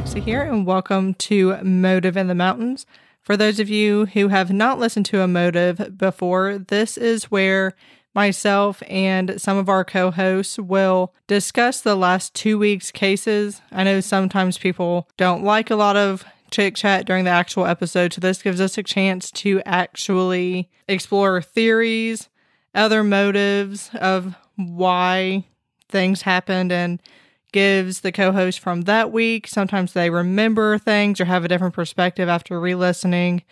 Here, and welcome to Motive in the Mountains. For those of you who have not listened to a motive before, this is where myself and some of our co hosts will discuss the last two weeks' cases. I know sometimes people don't like a lot of chit chat during the actual episode, so this gives us a chance to actually explore theories, other motives of why things happened, and gives the co host from that week. Sometimes they remember things or have a different perspective after re listening.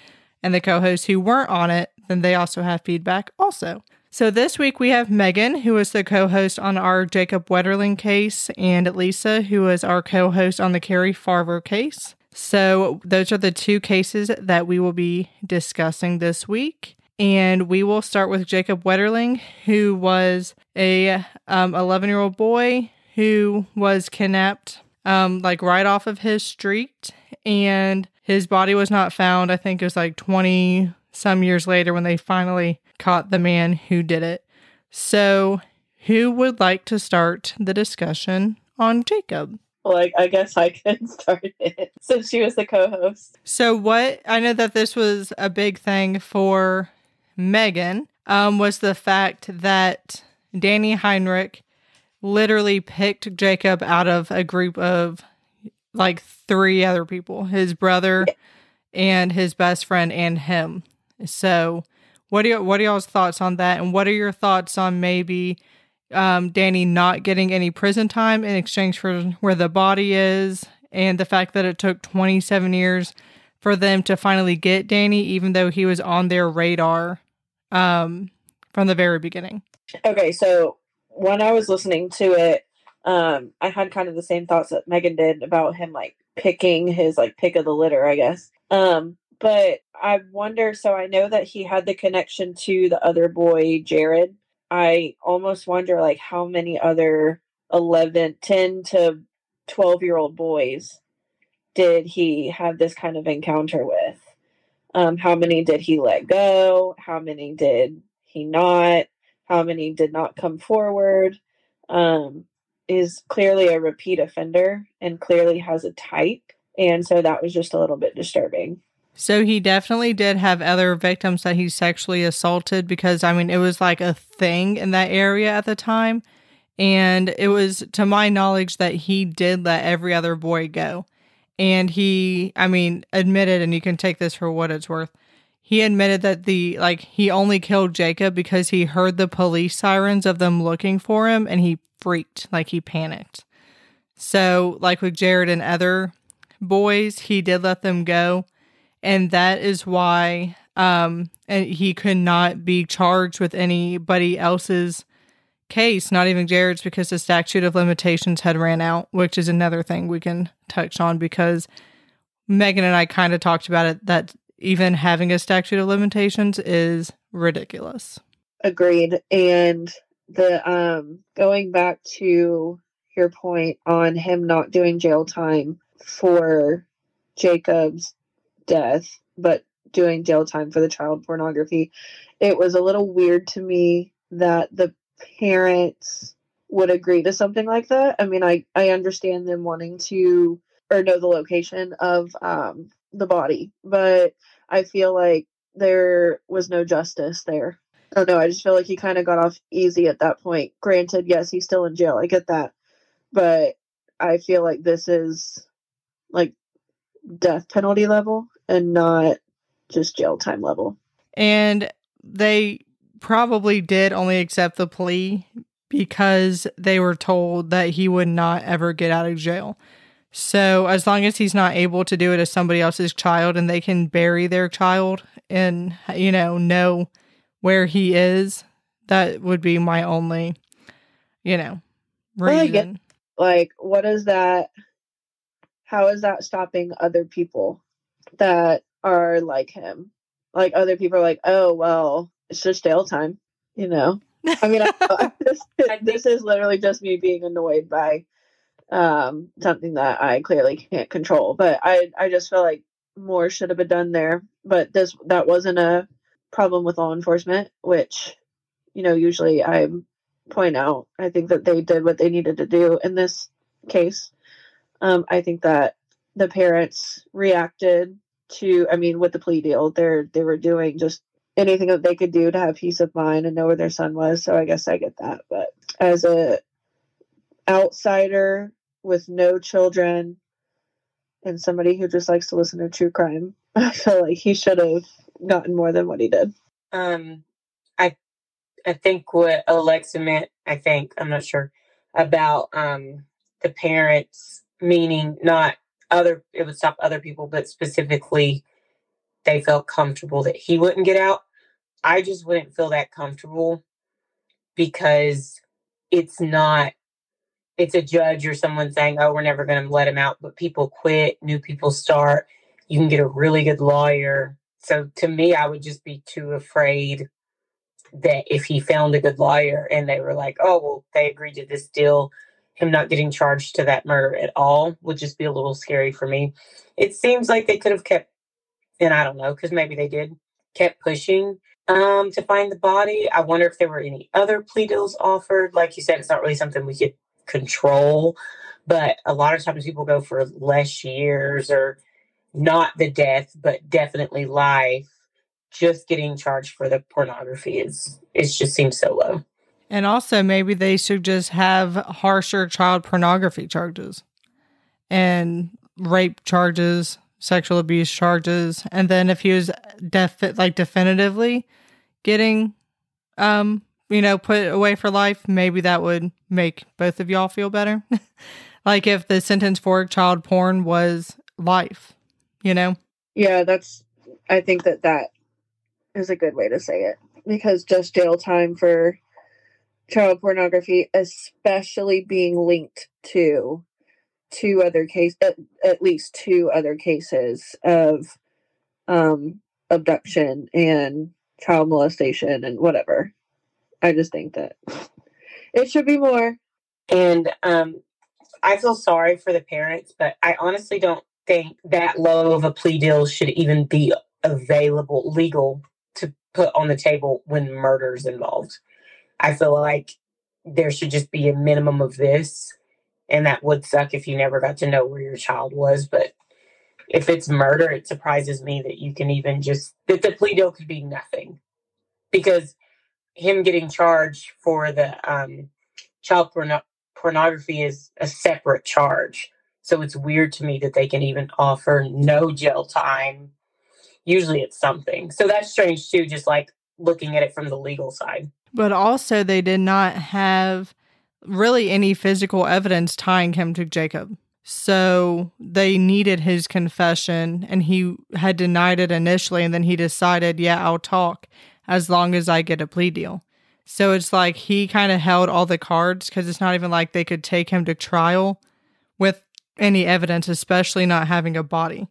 And the co hosts who weren't on it, then they also have feedback also. So this week we have Megan, who was the co host on our Jacob Wetterling case, and Lisa, who was our co host on the Cari Farver case. So those are the two cases that we will be discussing this week. And we will start with Jacob Wetterling, who was a 11 um, year old boy who was kidnapped um, like right off of his street and his body was not found. I think it was like 20 some years later when they finally caught the man who did it. So, who would like to start the discussion on Jacob? Like, I guess I can start it since she was the co host. So, what I know that this was a big thing for Megan um, was the fact that Danny Heinrich literally picked Jacob out of a group of like three other people his brother and his best friend and him. So, what are, what are y'all's thoughts on that? And what are your thoughts on maybe um, Danny not getting any prison time in exchange for where the body is and the fact that it took 27 years for them to finally get Danny, even though he was on their radar um, from the very beginning? Okay, so when I was listening to it, um, I had kind of the same thoughts that Megan did about him like picking his like pick of the litter, I guess. Um, but I wonder so I know that he had the connection to the other boy, Jared. I almost wonder like how many other 11, 10 to 12 year old boys did he have this kind of encounter with? Um, how many did he let go? How many did he not? How many did not come forward, um, is clearly a repeat offender and clearly has a type. And so that was just a little bit disturbing. So he definitely did have other victims that he sexually assaulted because, I mean, it was like a thing in that area at the time. And it was, to my knowledge, that he did let every other boy go. And he, I mean, admitted, and you can take this for what it's worth, he admitted that the like he only killed Jacob because he heard the police sirens of them looking for him and he freaked, like he panicked. So, like with Jared and other boys, he did let them go, and that is why um and he could not be charged with anybody else's case, not even Jared's because the statute of limitations had ran out, which is another thing we can touch on because Megan and I kind of talked about it that even having a statute of limitations is ridiculous. Agreed. And the um going back to your point on him not doing jail time for Jacob's death, but doing jail time for the child pornography, it was a little weird to me that the parents would agree to something like that. I mean, I I understand them wanting to or know the location of um the body, but I feel like there was no justice there. Oh, I don't know. I just feel like he kind of got off easy at that point. Granted, yes, he's still in jail. I get that. But I feel like this is like death penalty level and not just jail time level. And they probably did only accept the plea because they were told that he would not ever get out of jail. So as long as he's not able to do it as somebody else's child and they can bury their child and you know know where he is, that would be my only, you know, reason. like what is that how is that stopping other people that are like him? Like other people are like, "Oh, well, it's just jail time," you know. I mean, I, this, this is literally just me being annoyed by um, something that I clearly can't control. But I, I just feel like more should have been done there. But this that wasn't a problem with law enforcement, which you know usually I point out. I think that they did what they needed to do in this case. Um, I think that the parents reacted to I mean with the plea deal they're they were doing just anything that they could do to have peace of mind and know where their son was so I guess I get that but as a outsider with no children and somebody who just likes to listen to true crime I feel like he should have gotten more than what he did. Um I I think what Alexa meant I think I'm not sure about um the parents meaning not other it would stop other people but specifically they felt comfortable that he wouldn't get out. I just wouldn't feel that comfortable because it's not it's a judge or someone saying oh we're never going to let him out but people quit new people start you can get a really good lawyer so to me i would just be too afraid that if he found a good lawyer and they were like oh well they agreed to this deal him not getting charged to that murder at all would just be a little scary for me. It seems like they could have kept, and I don't know, because maybe they did, kept pushing um, to find the body. I wonder if there were any other plea deals offered. Like you said, it's not really something we could control, but a lot of times people go for less years or not the death, but definitely life. Just getting charged for the pornography is it just seems so low. And also, maybe they should just have harsher child pornography charges and rape charges, sexual abuse charges. And then if he was def- like definitively getting, um, you know, put away for life, maybe that would make both of y'all feel better. like if the sentence for child porn was life, you know? Yeah, that's, I think that that is a good way to say it because just jail time for child pornography, especially being linked to two other case at, at least two other cases of um abduction and child molestation and whatever. I just think that it should be more. And um I feel sorry for the parents, but I honestly don't think that low of a plea deal should even be available legal to put on the table when murder's involved. I feel like there should just be a minimum of this. And that would suck if you never got to know where your child was. But if it's murder, it surprises me that you can even just, that the plea deal could be nothing. Because him getting charged for the um, child porno- pornography is a separate charge. So it's weird to me that they can even offer no jail time. Usually it's something. So that's strange too, just like looking at it from the legal side. But also, they did not have really any physical evidence tying him to Jacob. So they needed his confession, and he had denied it initially. And then he decided, yeah, I'll talk as long as I get a plea deal. So it's like he kind of held all the cards because it's not even like they could take him to trial with any evidence, especially not having a body.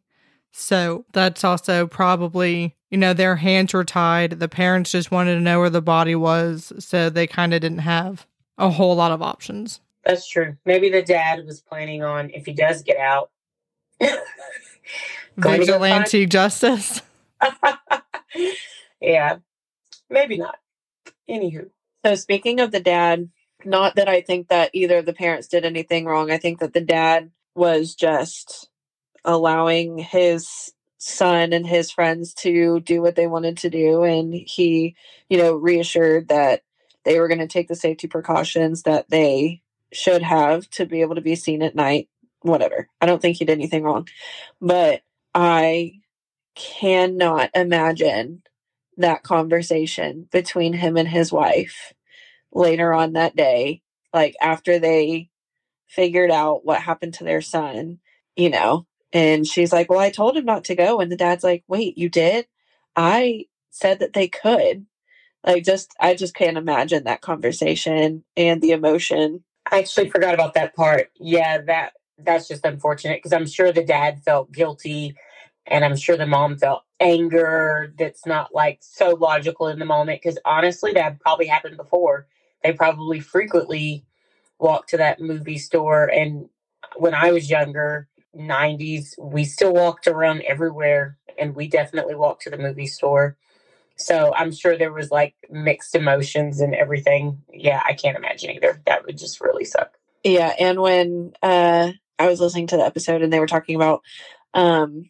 So that's also probably you know, their hands were tied. The parents just wanted to know where the body was, so they kind of didn't have a whole lot of options. That's true. Maybe the dad was planning on if he does get out, vigilante justice. yeah, maybe not. Anywho, so speaking of the dad, not that I think that either of the parents did anything wrong. I think that the dad was just allowing his son and his friends to do what they wanted to do and he you know reassured that they were going to take the safety precautions that they should have to be able to be seen at night whatever i don't think he did anything wrong but i cannot imagine that conversation between him and his wife later on that day like after they figured out what happened to their son you know and she's like, Well, I told him not to go. And the dad's like, Wait, you did? I said that they could. Like, just, I just can't imagine that conversation and the emotion. I actually forgot about that part. Yeah, that that's just unfortunate because I'm sure the dad felt guilty and I'm sure the mom felt anger that's not like so logical in the moment because honestly, that probably happened before. They probably frequently walked to that movie store. And when I was younger, 90s, we still walked around everywhere and we definitely walked to the movie store. So I'm sure there was like mixed emotions and everything. Yeah, I can't imagine either. That would just really suck. Yeah, and when uh I was listening to the episode and they were talking about um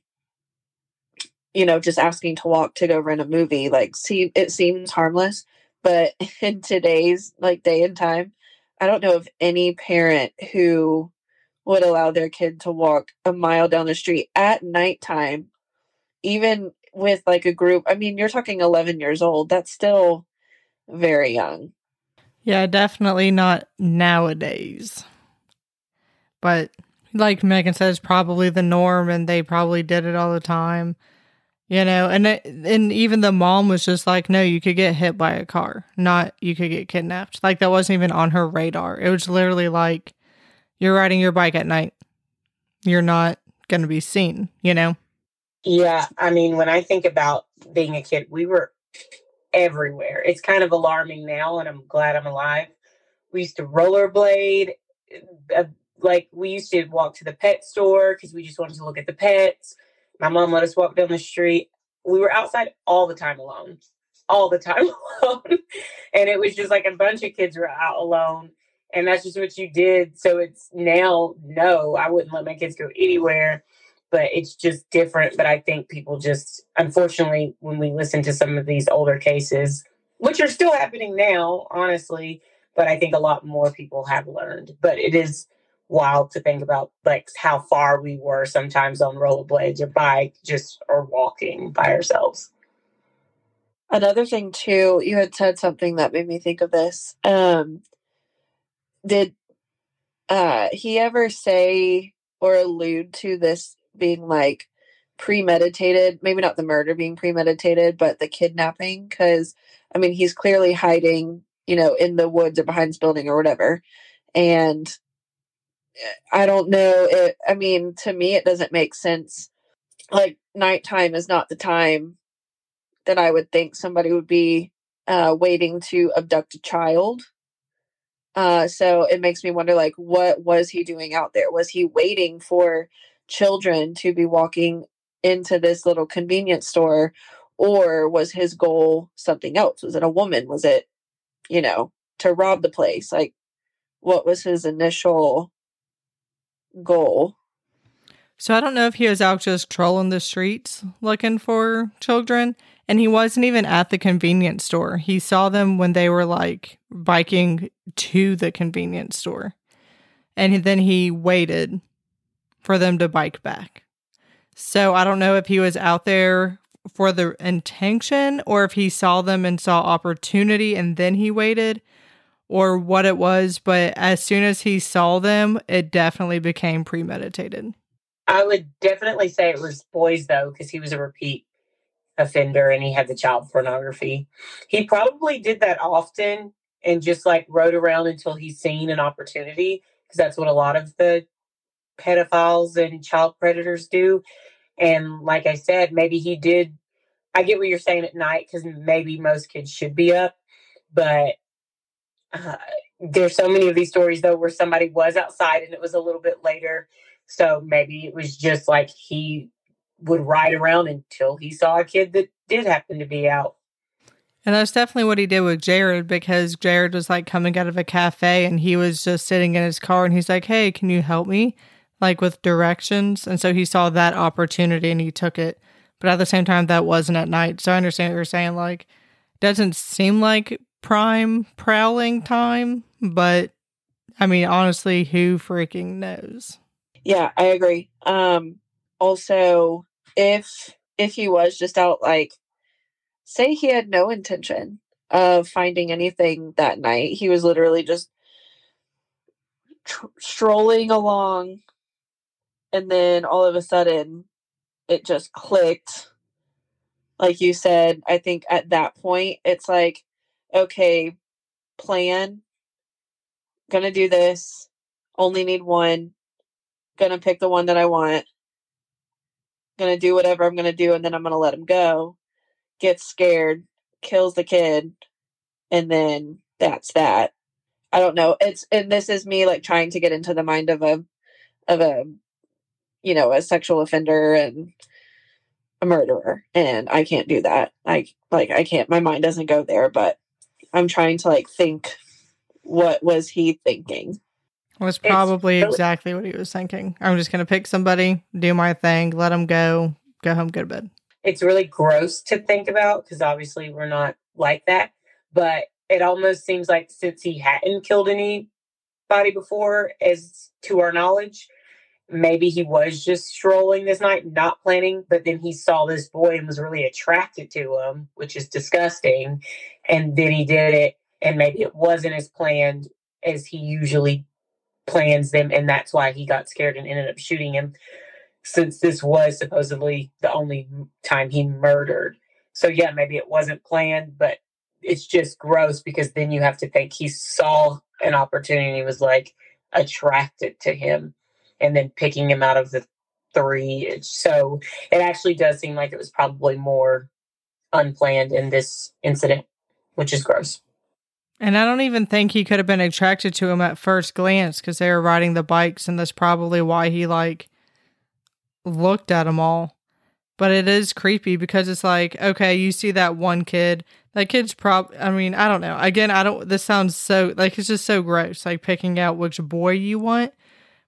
you know, just asking to walk to go rent a movie. Like see it seems harmless, but in today's like day and time, I don't know of any parent who would allow their kid to walk a mile down the street at nighttime, even with like a group. I mean, you're talking 11 years old. That's still very young. Yeah, definitely not nowadays. But like Megan says, probably the norm, and they probably did it all the time. You know, and and even the mom was just like, "No, you could get hit by a car, not you could get kidnapped." Like that wasn't even on her radar. It was literally like, "You're riding your bike at night. You're not going to be seen." You know. Yeah, I mean, when I think about being a kid, we were everywhere. It's kind of alarming now, and I'm glad I'm alive. We used to rollerblade. Uh, like we used to walk to the pet store because we just wanted to look at the pets. My mom let us walk down the street. We were outside all the time alone, all the time alone, and it was just like a bunch of kids were out alone, and that's just what you did. So it's now no, I wouldn't let my kids go anywhere but it's just different. But I think people just, unfortunately, when we listen to some of these older cases, which are still happening now, honestly, but I think a lot more people have learned. But it is wild to think about like how far we were sometimes on rollerblades or bike just or walking by ourselves. Another thing too, you had said something that made me think of this. Um did uh he ever say or allude to this being like premeditated maybe not the murder being premeditated but the kidnapping because i mean he's clearly hiding you know in the woods or behind this building or whatever and i don't know it i mean to me it doesn't make sense. Like nighttime is not the time that i would think somebody would be uh, waiting to abduct a child. Uh, so it makes me wonder like what was he doing out there? Was he waiting for children to be walking into this little convenience store or was his goal something else? Was it a woman? Was it you know to rob the place? Like what was his initial goal. So i don't know if he was out just trolling the streets looking for children and he wasn't even at the convenience store. He saw them when they were like biking to the convenience store. And then he waited for them to bike back. So I don't know if he was out there for the intention or if he saw them and saw opportunity and then he waited or what it was, but as soon as he saw them, it definitely became premeditated. I would definitely say it was boys though, because he was a repeat offender and he had the child pornography. He probably did that often and just like rode around until he's seen an opportunity because that's what a lot of the pedophiles and child predators do. And like I said, maybe he did. I get what you're saying at night because maybe most kids should be up, but there's so many of these stories though where somebody was outside and it was a little bit later. So maybe it was just like he would ride around until he saw a kid that did happen to be out. And that's definitely what he did with Jared because Jared was like coming out of a cafe and he was just sitting in his car and he's like, Hey, can you help me? like with directions. And so he saw that opportunity and he took it. But at the same time, that wasn't at night. So I understand what you're saying. Like, doesn't seem like prime prowling time, but I mean, honestly, who freaking knows? Yeah, I agree. Um, also, if if he was just out, like, say he had no intention of finding anything that night, he was literally just tr- strolling along and then all of a sudden it just clicked like you said i think at that point it's like okay plan gonna do this only need one gonna pick the one that i want gonna do whatever i'm gonna do and then i'm gonna let him go gets scared kills the kid and then that's that i don't know it's and this is me like trying to get into the mind of a of a you know, a sexual offender and a murderer. And I can't do that. I like I can't my mind doesn't go there, but I'm trying to like think what was he thinking? was probably really- exactly what he was thinking. I'm just going to pick somebody, do my thing, let them go, go home, go to bed. It's really gross to think about because obviously we're not like that. But it almost seems like since he hadn't killed anybody before, as to our knowledge, maybe he was just strolling this night, not planning, but then he saw this boy and was really attracted to him, which is disgusting. And then he did it, and maybe it wasn't as planned as he usually plans them, and that's why he got scared and ended up shooting him. Since this was supposedly the only time he murdered. So, yeah, maybe it wasn't planned, but it's just gross because then you have to think he saw an opportunity was like attracted to him and then picking him out of the three. So it actually does seem like it was probably more unplanned in this incident, which is gross. And I don't even think he could have been attracted to him at first glance because they were riding the bikes, and that's probably why he like looked at them all. But it is creepy because it's like, okay, you see that one kid. That kid's prob I mean, I don't know. Again, I don't this sounds so like it's just so gross, like picking out which boy you want.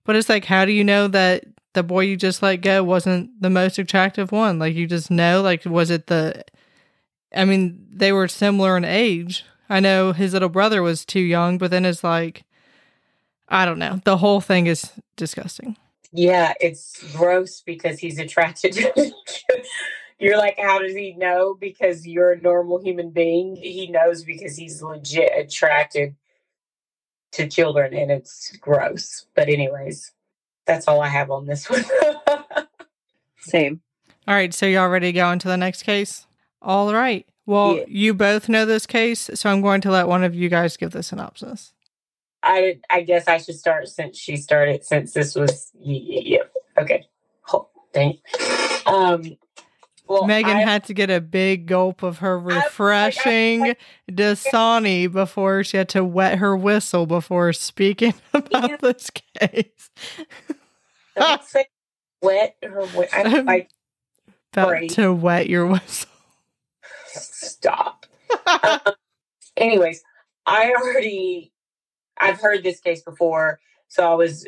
But it's like, how do you know that the boy you just let go wasn't the most attractive one? Like, you just know, like, was it the. I mean, they were similar in age. I know his little brother was too young, but then it's like, I don't know. The whole thing is disgusting. Yeah, it's gross because he's attracted to You're like, how does he know? Because you're a normal human being. He knows because he's legit attracted to children and it's gross. But anyways, that's all I have on this one. Same. All right, so y'all ready to go into the next case? All right. Well, yeah. you both know this case, so I'm going to let one of you guys give the synopsis. I I guess I should start since she started since this was yeah, okay. Oh, dang. Um well, Megan I, had to get a big gulp of her refreshing I, I, Dasani before she had to wet her whistle before speaking about yeah. this case. Don't say wet her whistle. Like about to wet your whistle. Stop. um, anyways, I already I've heard this case before, so I was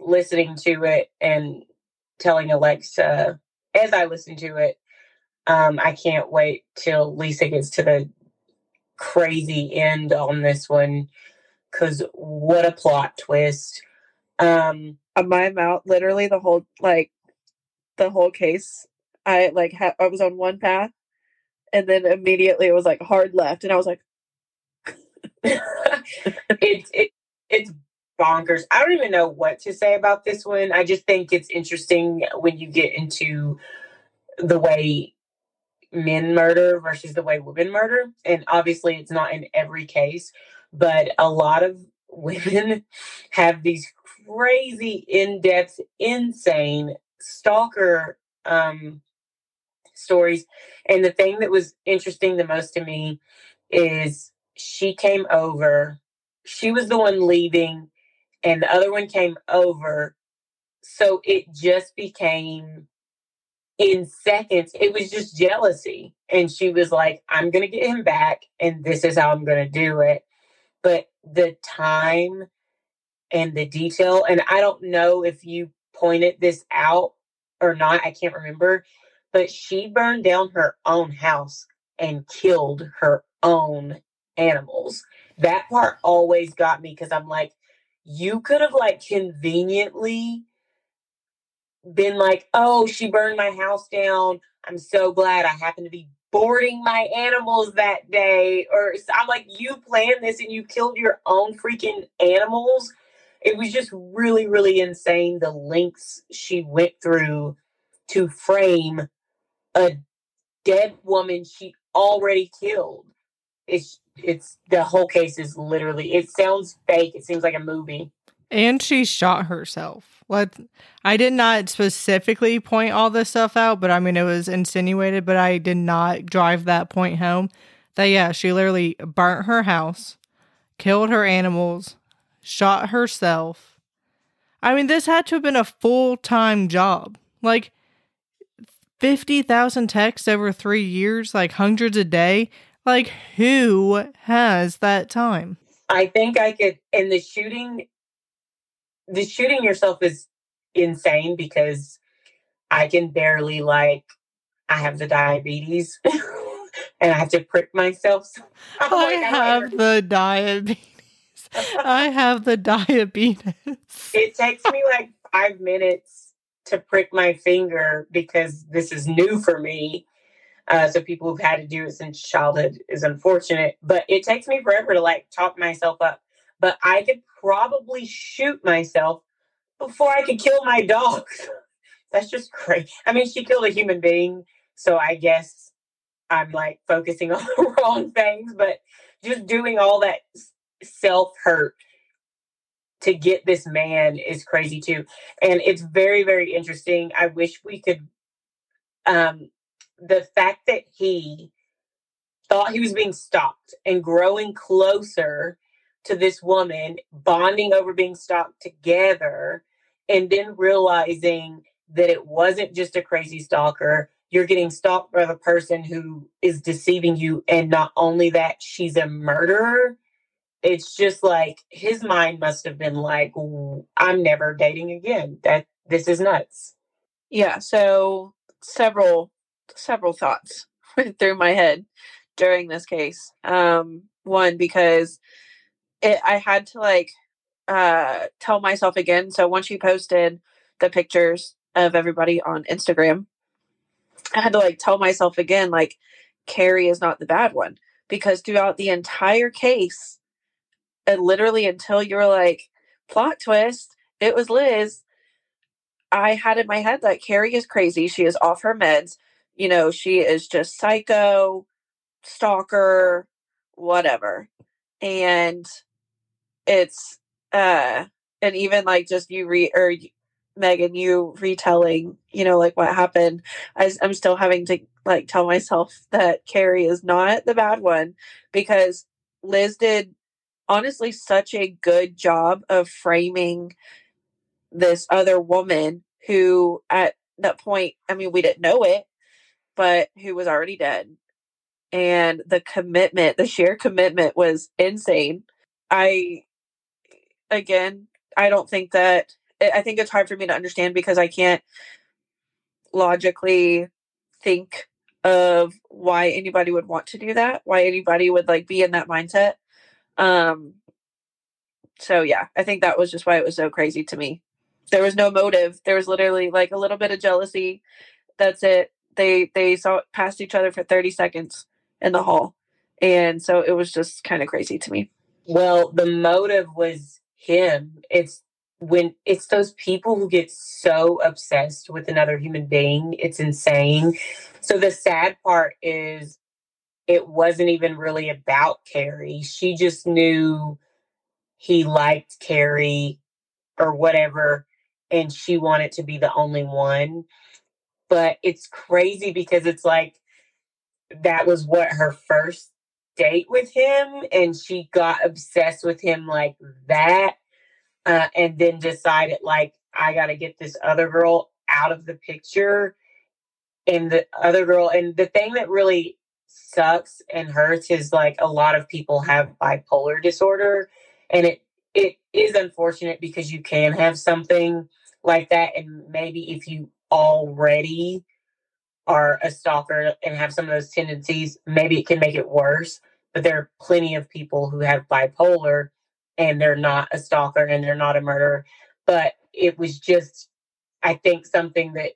listening to it and telling Alexa as I listen to it, um, I can't wait till Lisa gets to the crazy end on this one because what a plot twist. Um, my mouth, literally the whole like the whole case. I like ha- I was on one path, and then immediately it was like hard left, and I was like, it's it, it's bonkers. I don't even know what to say about this one. I just think it's interesting when you get into the way men murder versus the way women murder. And obviously, it's not in every case, but a lot of women have these crazy, in depth, insane stalker um, stories. And the thing that was interesting the most to me is she came over, she was the one leaving and the other one came over. So it just became in seconds, it was just jealousy. And she was like, I'm going to get him back, and this is how I'm going to do it. But the time and the detail, and I don't know if you pointed this out or not, I can't remember, but she burned down her own house and killed her own animals. That part always got me because I'm like, you could have like conveniently been like, oh, she burned my house down. I'm so glad I happened to be boarding my animals that day. Or I'm like, you planned this and you killed your own freaking animals. It was just really, really insane the lengths she went through to frame a dead woman she already killed. It's it's the whole case is literally it sounds fake. It seems like a movie. And she shot herself. Let I did not specifically point all this stuff out, but I mean it was insinuated, but I did not drive that point home. That yeah, she literally burnt her house, killed her animals, shot herself. I mean, this had to have been a full time job. Like 50,000 texts over three years, like hundreds a day. Like, who has that time? I think I could, and the shooting the shooting yourself is insane because I can barely like I have the diabetes and I have to prick myself. I like, have I the diabetes. I have the diabetes. It takes me like five minutes to prick my finger because this is new for me. Uh, so people who've had to do it since childhood is unfortunate, but it takes me forever to like talk myself up. But I could probably shoot myself before I could kill my dog. That's just crazy. I mean, she killed a human being, so I guess I'm like focusing on the wrong things, but just doing all that self hurt to get this man is crazy too. And it's very, very interesting. I wish we could um the fact that he thought he was being stalked and growing closer to this woman, bonding over being stalked together, and then realizing that it wasn't just a crazy stalker. You're getting stalked by the person who is deceiving you. And not only that, she's a murderer. It's just like his mind must have been like, I'm never dating again. That this is nuts. Yeah. So several, several thoughts went through my head during this case. Um, one, because it, I had to like uh tell myself again. So once you posted the pictures of everybody on Instagram, I had to like tell myself again, like, Cari is not the bad one. Because throughout the entire case, and literally until you were like, plot twist, it was Liz. I had in my head that Cari is crazy. She is off her meds. You know, she is just psycho, stalker, whatever. And it's uh and even like just you re or Megan, you retelling, you know, like what happened, I, I'm still having to like tell myself that Cari is not the bad one because Liz did honestly such a good job of framing this other woman who at that point, I mean, we didn't know it, but who was already dead. And the commitment, the sheer commitment was insane. I, again, I don't think that I think it's hard for me to understand because I can't logically think of why anybody would want to do that, why anybody would like be in that mindset. Um so yeah, I think that was just why it was so crazy to me. There was no motive. There was literally like a little bit of jealousy. That's it. They they saw past each other for 30 seconds in the hall. And so it was just kind of crazy to me. Well, the motive was him. It's when it's those people who get so obsessed with another human being, it's insane. So the sad part is it wasn't even really about Cari. She just knew he liked Cari or whatever, and she wanted to be the only one. But it's crazy because it's like that was what her first date with him, and she got obsessed with him like that uh, and then decided like I got to get this other girl out of the picture. And the other girl, and the thing that really sucks and hurts is like a lot of people have bipolar disorder, and it it is unfortunate because you can have something like that, and maybe if you already are a stalker and have some of those tendencies, maybe it can make it worse. But there are plenty of people who have bipolar and they're not a stalker and they're not a murderer. But it was just, I think, something that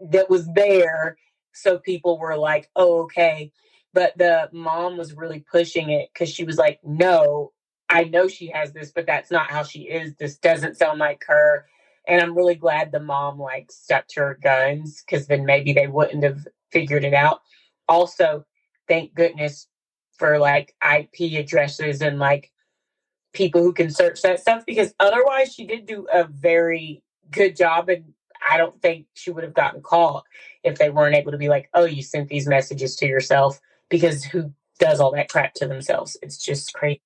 that was there. So people were like, oh, okay. But the mom was really pushing it because she was like, no, I know she has this, but that's not how she is. This doesn't sound like her. And I'm really glad the mom like stuck to her guns because then maybe they wouldn't have figured it out. Also, thank goodness for like IP addresses and like people who can search that stuff because otherwise she did do a very good job and I don't think she would have gotten caught if they weren't able to be like, oh, you sent these messages to yourself because who does all that crap to themselves? It's just crazy.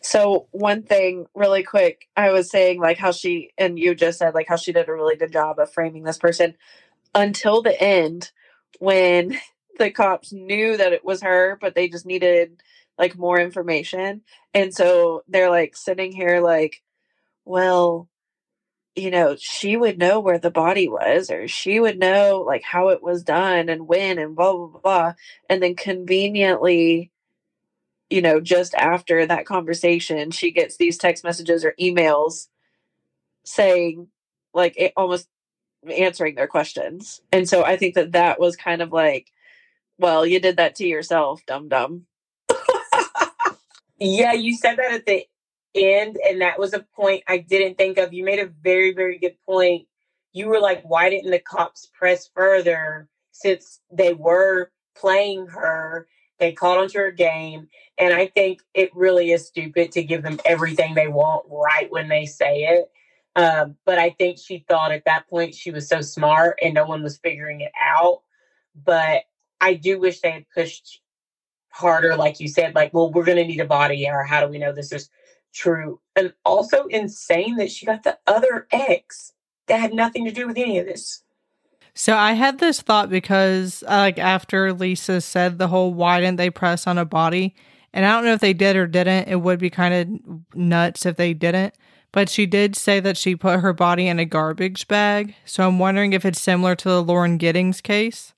So one thing really quick, I was saying like how she and you just said like how she did a really good job of framing this person until the end when the cops knew that it was her, but they just needed like more information. And so they're like sitting here like, well, you know, she would know where the body was, or she would know like how it was done and when and blah, blah, blah. And then conveniently, you know, just after that conversation, she gets these text messages or emails saying, like, it almost answering their questions. And so I think that that was kind of like, well, you did that to yourself, dum dum. yeah, you said that at the end, and that was a point I didn't think of. You made a very, very good point. You were like, why didn't the cops press further since they were playing her? They called onto her game. And I think it really is stupid to give them everything they want right when they say it. Um, but I think she thought at that point she was so smart and no one was figuring it out. But I do wish they had pushed harder, like you said, like, well, we're going to need a body, or how do we know this is true? And also insane that she got the other ex that had nothing to do with any of this. So I had this thought because, uh, like, after Lisa said the whole "why didn't they press on a body," and I don't know if they did or didn't. It would be kind of nuts if they didn't. But she did say that she put her body in a garbage bag. So I'm wondering if it's similar to the Lauren Giddings case,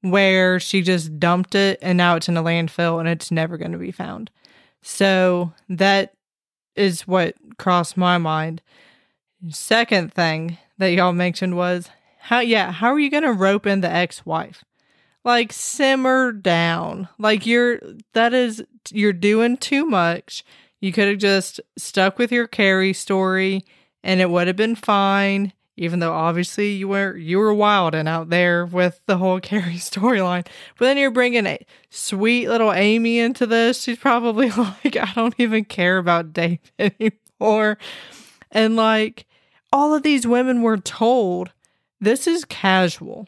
where she just dumped it and now it's in a landfill and it's never going to be found. So that is what crossed my mind. Second thing that y'all mentioned was how, yeah, how are you going to rope in the ex wife? Like, simmer down. Like, you're, that is, you're doing too much. You could have just stuck with your Cari story and it would have been fine, even though obviously you were you were wild and out there with the whole Cari storyline. But then you're bringing a sweet little Amy into this. She's probably like, I don't even care about Dave anymore. And like all of these women were told this is casual.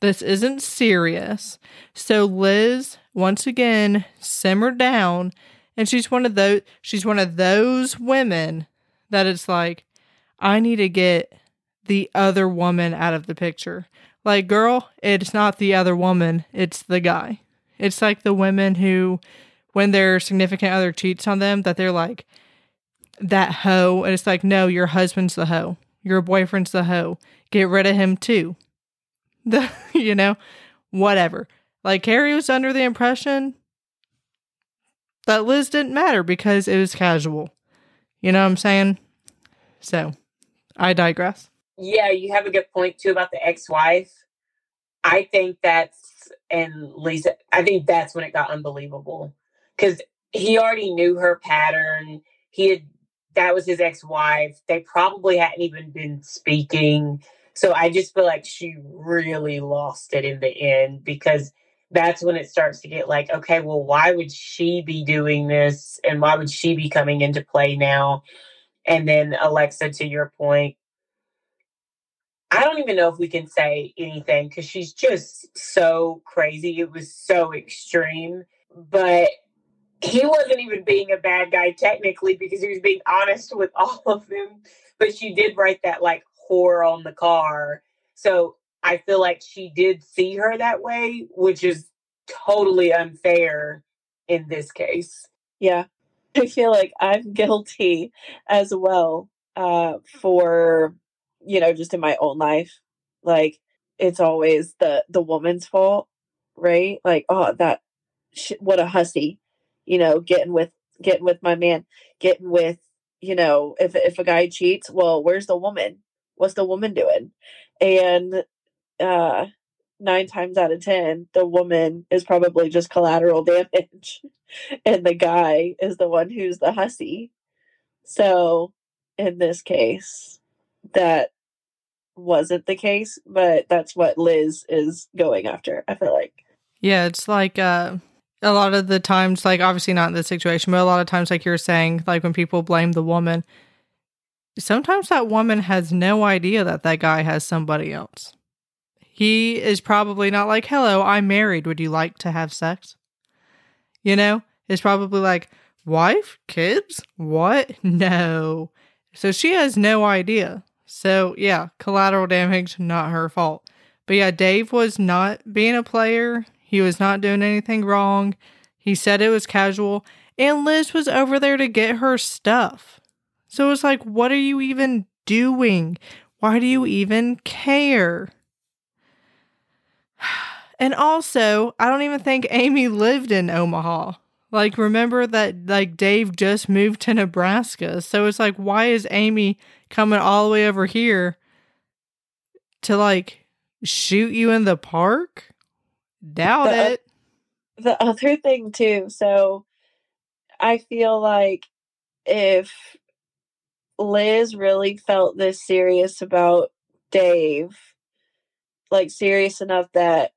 This isn't serious. So Liz, once again, simmered down and she's one of those she's one of those women that it's like I need to get the other woman out of the picture. Like girl, it's not the other woman, it's the guy. It's like the women who when their significant other cheats on them that they're like that hoe and it's like no, your husband's the hoe. Your boyfriend's the hoe. Get rid of him too. The you know, whatever. Like Cari was under the impression that Liz didn't matter because it was casual. You know what I'm saying? So I digress. Yeah, you have a good point too about the ex wife. I think that's, and Lisa, I think that's when it got unbelievable because he already knew her pattern. He had, that was his ex wife. They probably hadn't even been speaking. So I just feel like she really lost it in the end because that's when it starts to get like, okay, well, why would she be doing this? And why would she be coming into play now? And then, Alexa, to your point, I don't even know if we can say anything because she's just so crazy. It was so extreme. But he wasn't even being a bad guy technically because he was being honest with all of them. But she did write that like whore on the car. So I feel like she did see her that way, which is totally unfair in this case. Yeah. I feel like I'm guilty as well uh, for, you know, just in my own life. Like, it's always the the woman's fault, right? Like, oh, that sh- what a hussy, you know, getting with getting with my man, getting with, you know, if if a guy cheats, well, where's the woman? What's the woman doing? And uh nine times out of ten, the woman is probably just collateral damage, and the guy is the one who's the hussy. So, in this case, that wasn't the case, but that's what Liz is going after. I feel like. Yeah, it's like uh, a lot of the times, like obviously not in this situation, but a lot of times, like you're saying, like when people blame the woman, sometimes that woman has no idea that that guy has somebody else. He is probably not like, hello, I'm married. Would you like to have sex? You know, it's probably like, wife, kids, what? No. So she has no idea. So yeah, collateral damage, not her fault. But yeah, Dave was not being a player. He was not doing anything wrong. He said it was casual. And Liz was over there to get her stuff. So it's like, what are you even doing? Why do you even care? And also, I don't even think Amy lived in Omaha. Like, remember that, like, Dave just moved to Nebraska. So it's like, why is Amy coming all the way over here to, like, shoot you in the park? Doubt The- it. the other thing too so i feel like if liz really felt this serious about dave like serious enough that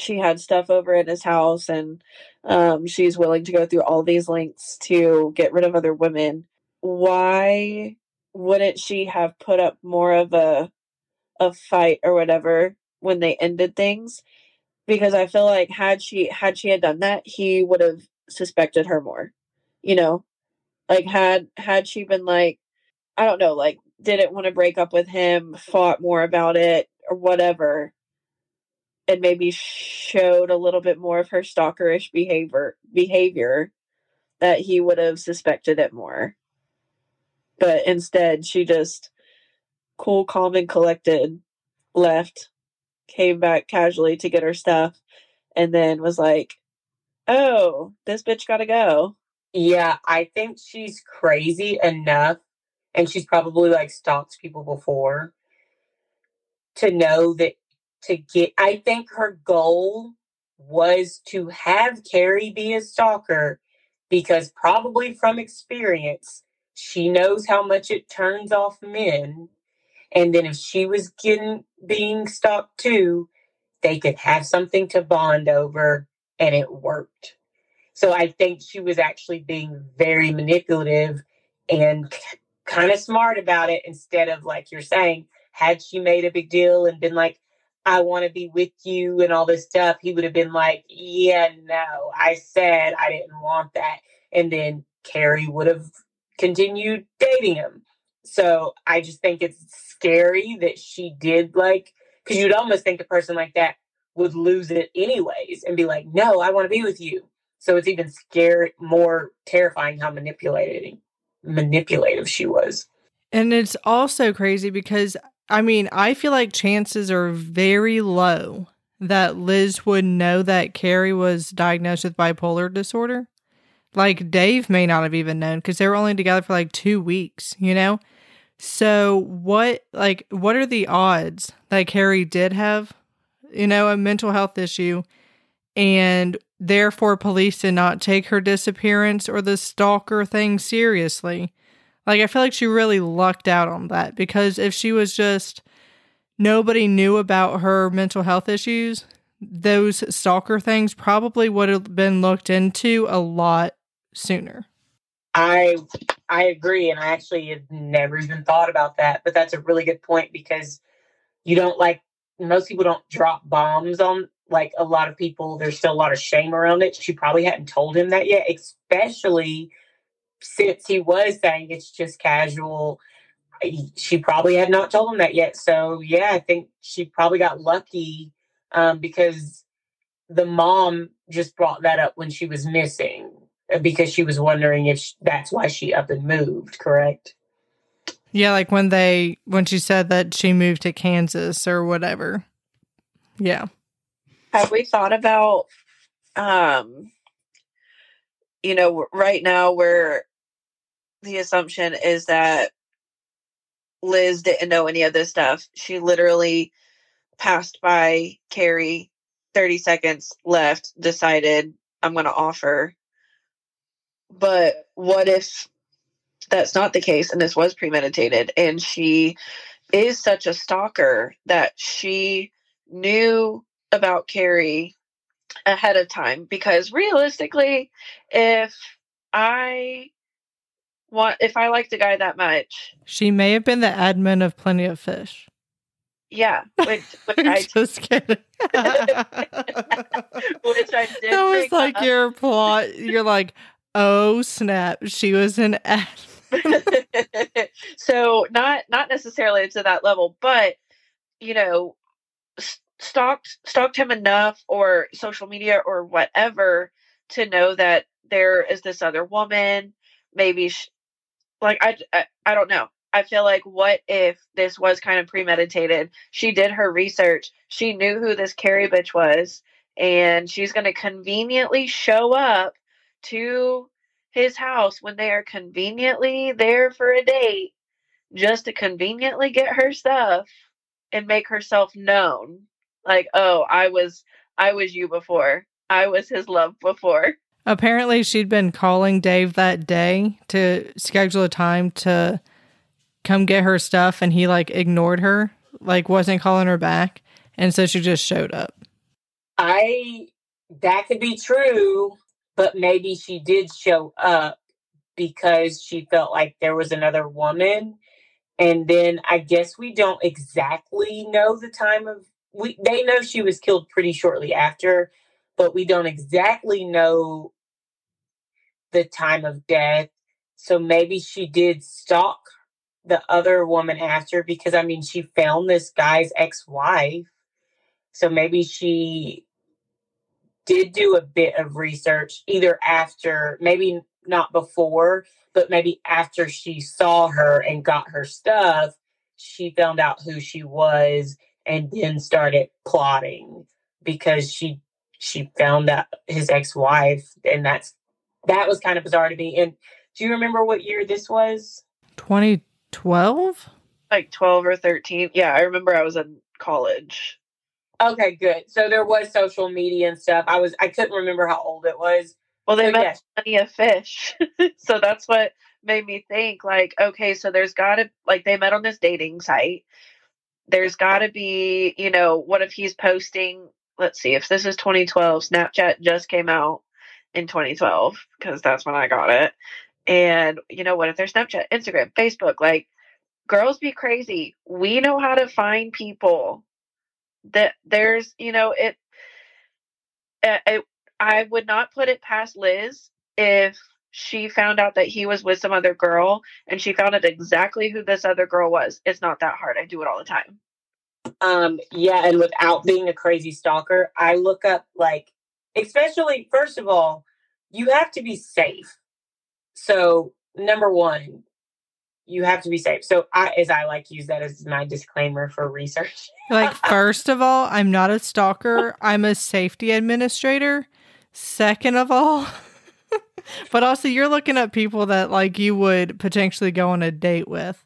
she had stuff over in his house and um, she's willing to go through all these lengths to get rid of other women why wouldn't she have put up more of a a fight or whatever when they ended things because I feel like had she had she had done that, he would have suspected her more. You know, like had had she been like, I don't know, like didn't want to break up with him, fought more about it or whatever, and maybe showed a little bit more of her stalkerish behavior behavior, that he would have suspected it more. But instead, she just cool, calm, and collected left came back casually to get her stuff and then was like, Oh, this bitch gotta go. Yeah, I think she's crazy enough, and she's probably like stalked people before to know that to get. I think her goal was to have Cari be a stalker because probably from experience, she knows how much it turns off men. And then if she was getting being stalked too, they could have something to bond over, and it worked. So I think she was actually being very manipulative and kind of smart about it instead of like you're saying, had she made a big deal and been like, I want to be with you and all this stuff, he would have been like, Yeah, no, I said I didn't want that. And then Cari would have continued dating him. So I just think it's scary that she did like, because you'd almost think a person like that would lose it anyways and be like, No, I want to be with you. So it's even scary, more terrifying how manipulating, manipulative she was. And it's also crazy because, I mean, I feel like chances are very low that Liz would know that Cari was diagnosed with bipolar disorder. Like, Dave may not have even known because they were only together for like two weeks, you know? So, what, like, what are the odds that Cari did have, you know, a mental health issue and therefore police did not take her disappearance or the stalker thing seriously? Like, I feel like she really lucked out on that because if she was just nobody knew about her mental health issues, those stalker things probably would have been looked into a lot sooner. I I agree, and I actually had never even thought about that. But that's a really good point because you don't like most people don't drop bombs on like a lot of people. There's still a lot of shame around it. She probably hadn't told him that yet, especially since he was saying it's just casual. She probably had not told him that yet. So yeah, I think she probably got lucky um, because the mom just brought that up when she was missing uh, because she was wondering if sh- that's why she up and moved. Correct. Yeah, like when they when she said that she moved to Kansas or whatever. Yeah. Have we thought about um you know right now where the assumption is that Liz didn't know any of this stuff. She literally passed by Cari 30 seconds left, decided I'm going to offer. But what if that's not the case and this was premeditated and she is such a stalker that she knew about Cari ahead of time because realistically if I want if I like the guy that much She may have been the admin of Plenty of Fish. yeah which, which I Just kidding. which I did that was like up. your plot. You're like, oh snap, she was an admin. so not not necessarily to that level, but you know, stalked stalked him enough or social media or whatever to know that there is this other woman. Maybe sh- like I, I I don't know. I feel like what if this was kind of premeditated? She did her research. She knew who this Cari bitch was, and she's going to conveniently show up to his house when they are conveniently there for a date just to conveniently get her stuff and make herself known. Like, oh, I was I was you before. I was his love before. Apparently, she'd been calling Dave that day to schedule a time to come get her stuff, and he like ignored her, like wasn't calling her back, and so she just showed up. I that could be true, but maybe she did show up because she felt like there was another woman. And then I guess we don't exactly know the time of we they know she was killed pretty shortly after, but we don't exactly know the time of death. So maybe she did stalk the other woman after because I mean she found this guy's ex-wife. So maybe she did do a bit of research either after maybe not before, but maybe after she saw her and got her stuff, she found out who she was and then started plotting because she she found out his ex-wife and that's that was kind of bizarre to me. And do you remember what year this was? 2012? Like 12 or 13. Yeah, I remember I was in college. Okay, good. So there was social media and stuff. I was I couldn't remember how old it was. Well, they So, met yes. plenty of fish. so that's what made me think like, okay, so there's got to like they met on this dating site. There's got to be, you know, what if he's posting, let's see, if this is 2012, Snapchat just came out in 2012 because that's when I got it. And, you know, what if there's Snapchat, Instagram, Facebook, like girls be crazy. We know how to find people that there's, you know, it, uh, it I would not put it past Liz if she found out that he was with some other girl and she found out exactly who this other girl was. It's not that hard. I do it all the time. Um, yeah, and without being a crazy stalker, I look up like, especially first of all, you have to be safe. So number one, you have to be safe. So I, as I like, use that as my disclaimer for research. Like, first of all, I'm not a stalker, I'm a safety administrator. Second of all, but also you're looking at people that like you would potentially go on a date with,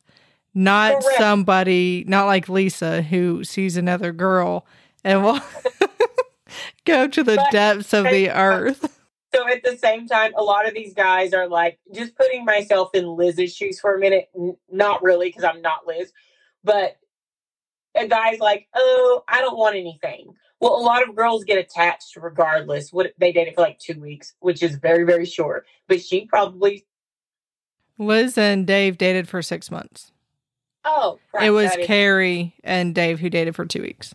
not Correct. somebody, not like Lisa who sees another girl and will go to the But- depths of the earth. So at the same time, a lot of these guys are like, just putting myself in Liz's shoes for a minute. N- not really, because I'm not Liz, but a guy's like, oh, I don't want anything. Well, a lot of girls get attached regardless. What they dated for like two weeks, which is very, very short. But she probably, Liz and Dave dated for six months. oh, crap, it was Cari and Dave who dated for two weeks.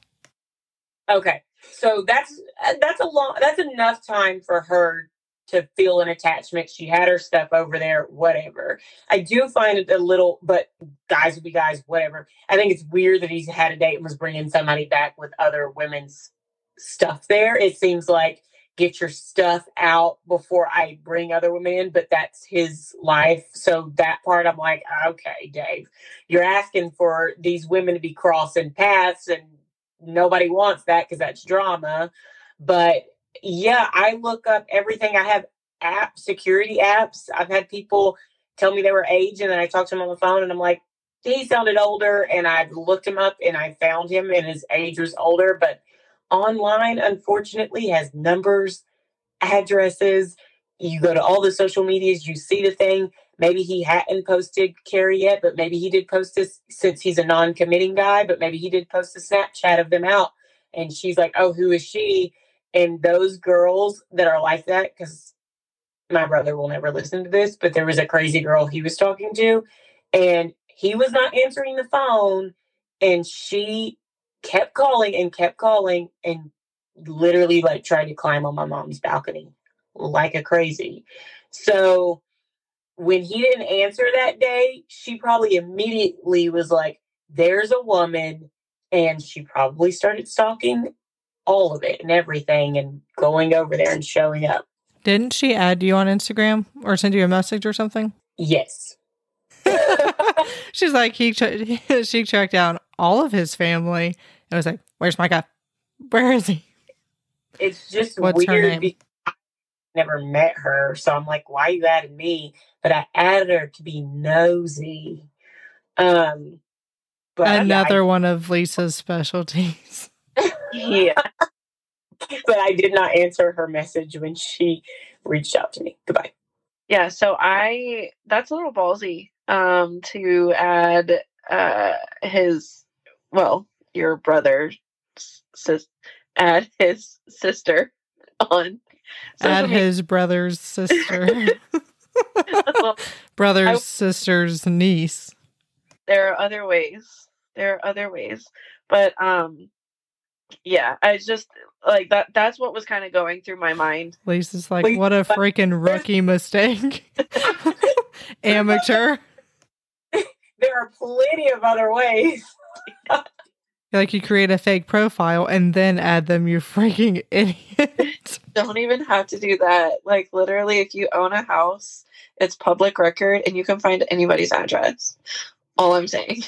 Okay, so that's uh, that's a long that's enough time for her to feel an attachment. She had her stuff over there, whatever. I do find it a little, but guys will be guys, whatever. I think it's weird that he's had a date and was bringing somebody back with other women's stuff there. It seems like get your stuff out before I bring other women in, but that's his life. So that part, I'm like, okay, Dave, you're asking for these women to be crossing paths and nobody wants that because that's drama. But yeah, I look up everything. I have app security apps. I've had people tell me they were age and then I talked to them on the phone and I'm like, he sounded older and I've looked him up and I found him and his age was older, but online unfortunately has numbers, addresses. You go to all the social medias, you see the thing. Maybe he hadn't posted Cari yet, but maybe he did post this since he's a non-committing guy, but maybe he did post a Snapchat of them out. And she's like, Oh, who is she? And those girls that are like that, because my brother will never listen to this, but there was a crazy girl he was talking to, and he was not answering the phone, and she kept calling and kept calling and literally like tried to climb on my mom's balcony like a crazy. So when he didn't answer that day, she probably immediately was like, There's a woman, and she probably started stalking all of it and everything and going over there and showing up. Didn't she add you on Instagram or send you a message or something? Yes. She's like he tra- she tracked down all of his family and was like, "Where's Micah? Where is he?" It's just What's her weird name? because I never met her, so I'm like, why you added me? But I added her to be nosy. Um, but Another one of Lisa's specialties. Yeah. but I did not answer her message when she reached out to me. Goodbye. Yeah, so I that's a little ballsy um to add uh his well, your brother sis add his sister on Add media. his brother's sister, brother's I- sister's niece. there are other ways. There are other ways. But um yeah, I just like that that's what was kind of going through my mind. Lisa's like, Wait, what a freaking rookie mistake. Amateur. There are plenty of other ways. Like you create a fake profile and then add them, you freaking idiot. Don't even have to do that. Like literally if you own a house, it's public record and you can find anybody's address. All I'm saying.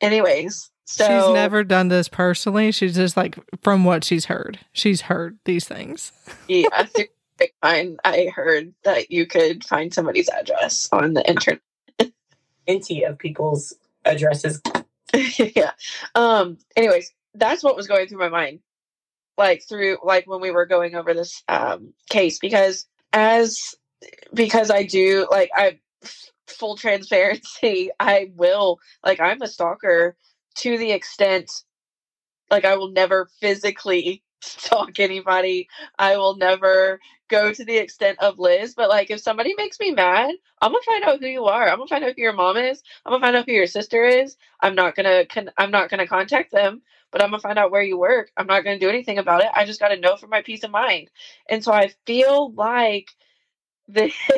Anyways, so she's never done this personally. She's just like from what she's heard. She's heard these things. yeah, through the I heard that you could find somebody's address on the internet. Plenty of people's addresses. yeah. Um. Anyways, that's what was going through my mind, like through like when we were going over this um case because as because I do like I full transparency I will like I'm a stalker to the extent like I will never physically stalk anybody. I will never go to the extent of Liz, but like if somebody makes me mad, I'm gonna find out who you are. I'm gonna find out who your mom is. I'm gonna find out who your sister is. I'm not gonna con- I'm not gonna contact them, but I'm gonna find out where you work. I'm not gonna do anything about it. I just gotta know for my peace of mind. And so I feel like the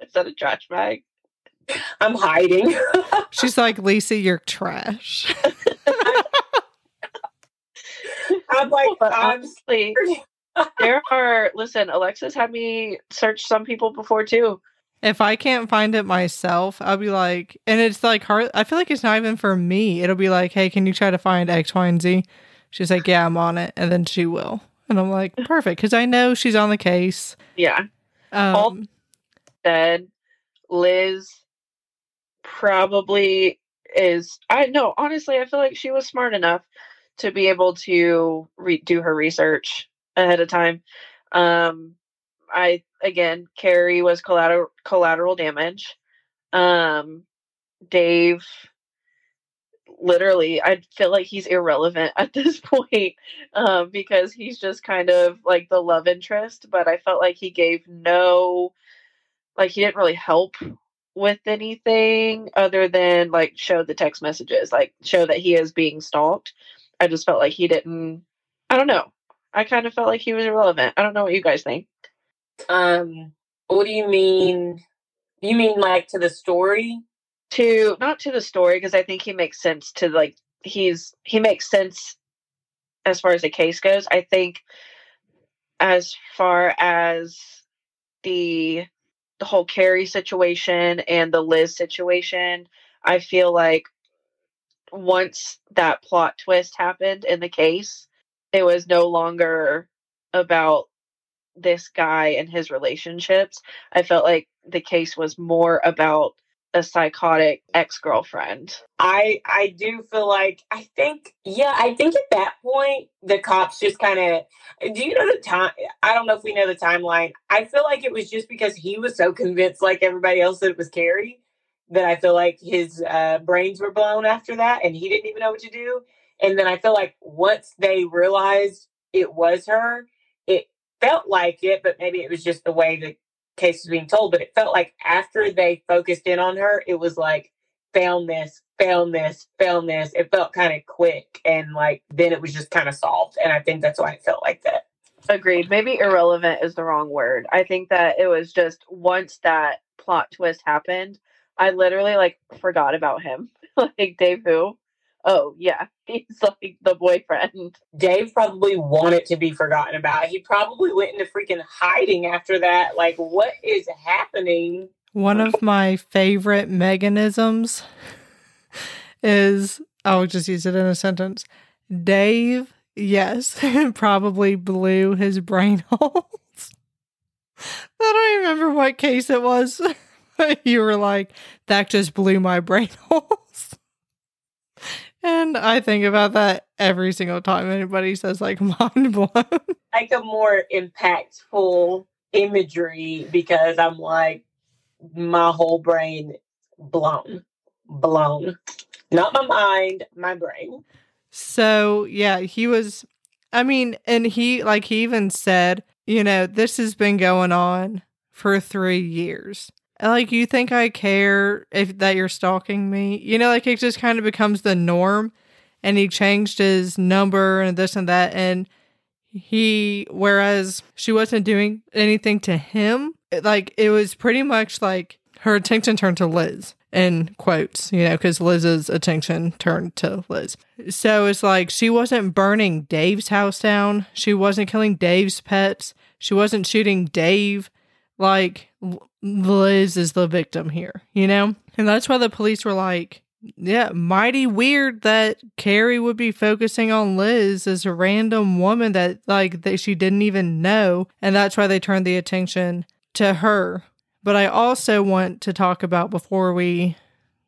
is that a trash bag? I'm hiding. She's like, Lisa, you're trash. I'm like, But I'm honestly, there are listen. Alexis had me search some people before too. If I can't find it myself, I'll be like, and it's like hard. I feel like it's not even for me. It'll be like, hey, can you try to find X, Y, and Z? She's like, yeah, I'm on it. And then she will. And I'm like, perfect. Because I know she's on the case. Yeah, Um, All- said Liz probably is. I know honestly, I feel like she was smart enough to be able to re- do her research ahead of time. Um, I again, Cari was collateral collateral damage. Um, Dave, literally, I feel like he's irrelevant at this point um, because he's just kind of like the love interest. But I felt like he gave no, like he didn't really help with anything other than like show the text messages, like show that he is being stalked. I just felt like he didn't. I don't know. I kind of felt like he was irrelevant. I don't know what you guys think. um what do you mean? You mean like to the story? to not to the story because I think he makes sense to like he's he makes sense as far as the case goes. I think as far as the the whole Cari situation and the Liz situation, I feel like once that plot twist happened in the case, it was no longer about this guy and his relationships. I felt like the case was more about a psychotic ex-girlfriend. I I do feel like I think yeah I think at that point the cops just kind of do you know the time I don't know if we know the timeline I feel like it was just because he was so convinced like everybody else that it was Cari that I feel like his uh, brains were blown after that and he didn't even know what to do and then I feel like once they realized it was her it felt like it but maybe it was just the way the case was being told but it felt like after they focused in on her it was like found this, found this, found this. It felt kind of quick and like then it was just kind of solved. And I think that's why it felt like that. Agreed. Maybe irrelevant is the wrong word. I think that it was just once that plot twist happened, I literally like forgot about him. like Dave who? Oh yeah. He's like the boyfriend. Dave probably wanted to be forgotten about. He probably went into freaking hiding after that. Like, what is happening? One of my favorite mechanisms is I'll just use it in a sentence. Dave, yes, probably blew his brain holes. I don't remember what case it was. you were like, that just blew my brain holes. And I think about that every single time anybody says like mind blown. Like a more impactful imagery because I'm like, my whole brain blown, blown. Not my mind, my brain. So, yeah, he was, I mean, and he, like, he even said, you know, this has been going on for three years. Like, you think I care if that you're stalking me? You know, like, it just kind of becomes the norm. And he changed his number and this and that. And he, whereas she wasn't doing anything to him, like, it was pretty much like her attention turned to Liz in quotes, you know, because Liz's attention turned to Liz. So it's like she wasn't burning Dave's house down. She wasn't killing Dave's pets. She wasn't shooting Dave. Like Liz is the victim here, you know? And that's why the police were like, yeah, mighty weird that Cari would be focusing on Liz as a random woman that like that she didn't even know. And that's why they turned the attention to her but I also want to talk about before we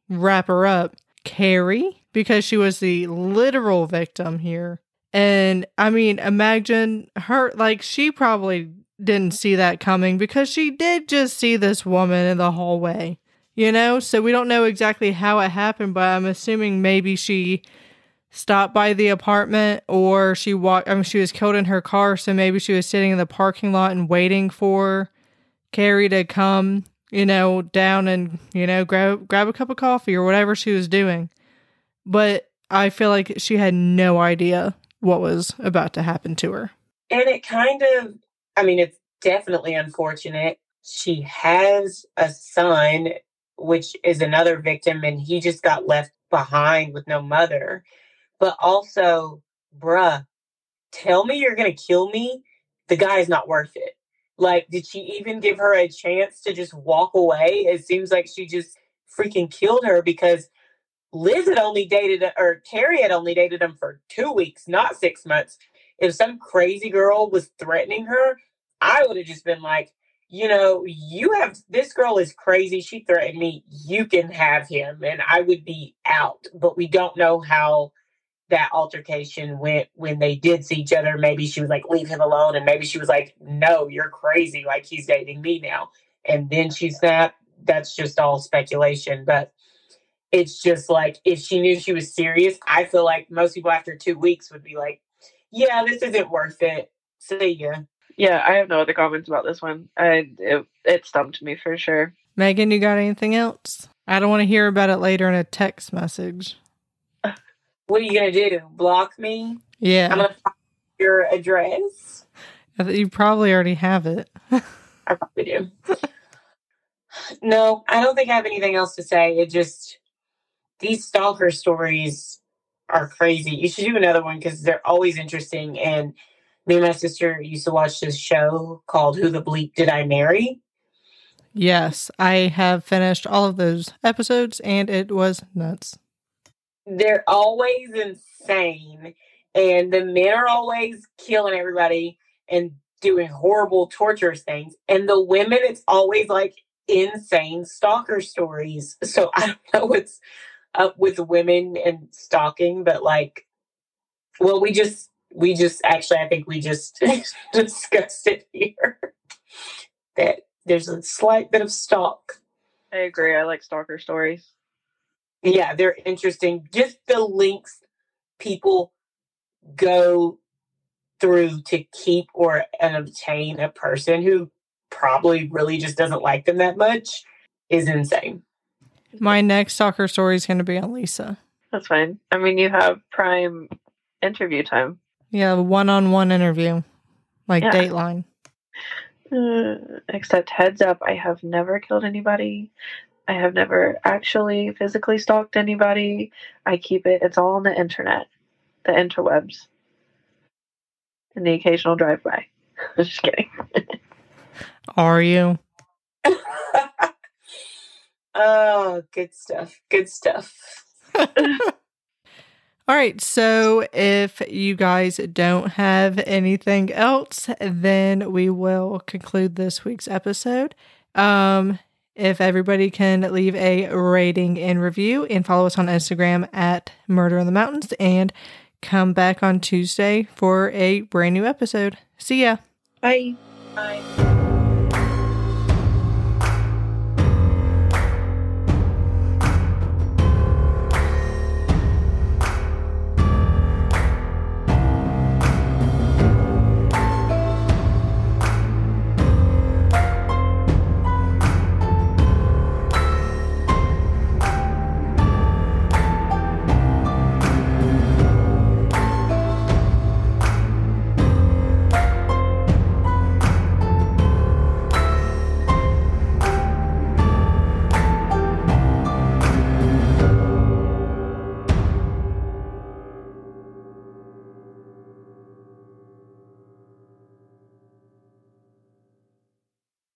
wrap her up Cari, because she was the literal victim here. And I mean, imagine her, like, she probably didn't see that coming because she did just see this woman in the hallway, you know? So we don't know exactly how it happened, but I'm assuming maybe she stopped by the apartment or she walked, I mean, she was killed in her car. So maybe she was sitting in the parking lot and waiting for Cari to come, you know, down and, you know, grab grab a cup of coffee or whatever she was doing. But I feel like she had no idea what was about to happen to her. And it kind of I mean, it's definitely unfortunate. She has a son, which is another victim, and he just got left behind with no mother. But also, bruh, tell me you're going to kill me. The guy is not worth it. Like, did she even give her a chance to just walk away? It seems like she just freaking killed her because Liz had only dated, or Cari had only dated him for two weeks, not six months. If some crazy girl was threatening her, I would have just been like, you know, you have this girl is crazy. She threatened me. You can have him. And I would be out. But we don't know how that altercation went when they did see each other. Maybe she was like, leave him alone. And maybe she was like, no, you're crazy. Like he's dating me now. And then she snapped. That's just all speculation. But it's just like, if she knew she was serious, I feel like most people after two weeks would be like, yeah, this isn't worth it. See ya. Yeah, I have no other comments about this one. I, it, it stumped me for sure. Megan, you got anything else? I don't want to hear about it later in a text message. What are you gonna do? Block me? Yeah. I'm gonna find your address. You probably already have it. I probably do. no, I don't think I have anything else to say. It just these stalker stories are crazy. You should do another one because they're always interesting. And me and my sister used to watch this show called Who the Bleep Did I Marry? Yes, I have finished all of those episodes and it was nuts they're always insane and the men are always killing everybody and doing horrible torturous things and the women it's always like insane stalker stories so i don't know what's up with women and stalking but like well we just we just actually i think we just discussed it here that there's a slight bit of stalk i agree i like stalker stories yeah, they're interesting. Just the links people go through to keep or and obtain a person who probably really just doesn't like them that much is insane. My next soccer story is going to be on Lisa. That's fine. I mean, you have prime interview time. Yeah, one on one interview, like yeah. Dateline. Uh, except heads up, I have never killed anybody. I have never actually physically stalked anybody. I keep it, it's all on the internet, the interwebs, and the occasional drive by. Just kidding. Are you? Oh, good stuff. Good stuff. All right, so if you guys don't have anything else, then we will conclude this week's episode. Um, if everybody can leave a rating and review and follow us on Instagram at Murder in the Mountains and come back on Tuesday for a brand new episode. See ya. Bye. Bye.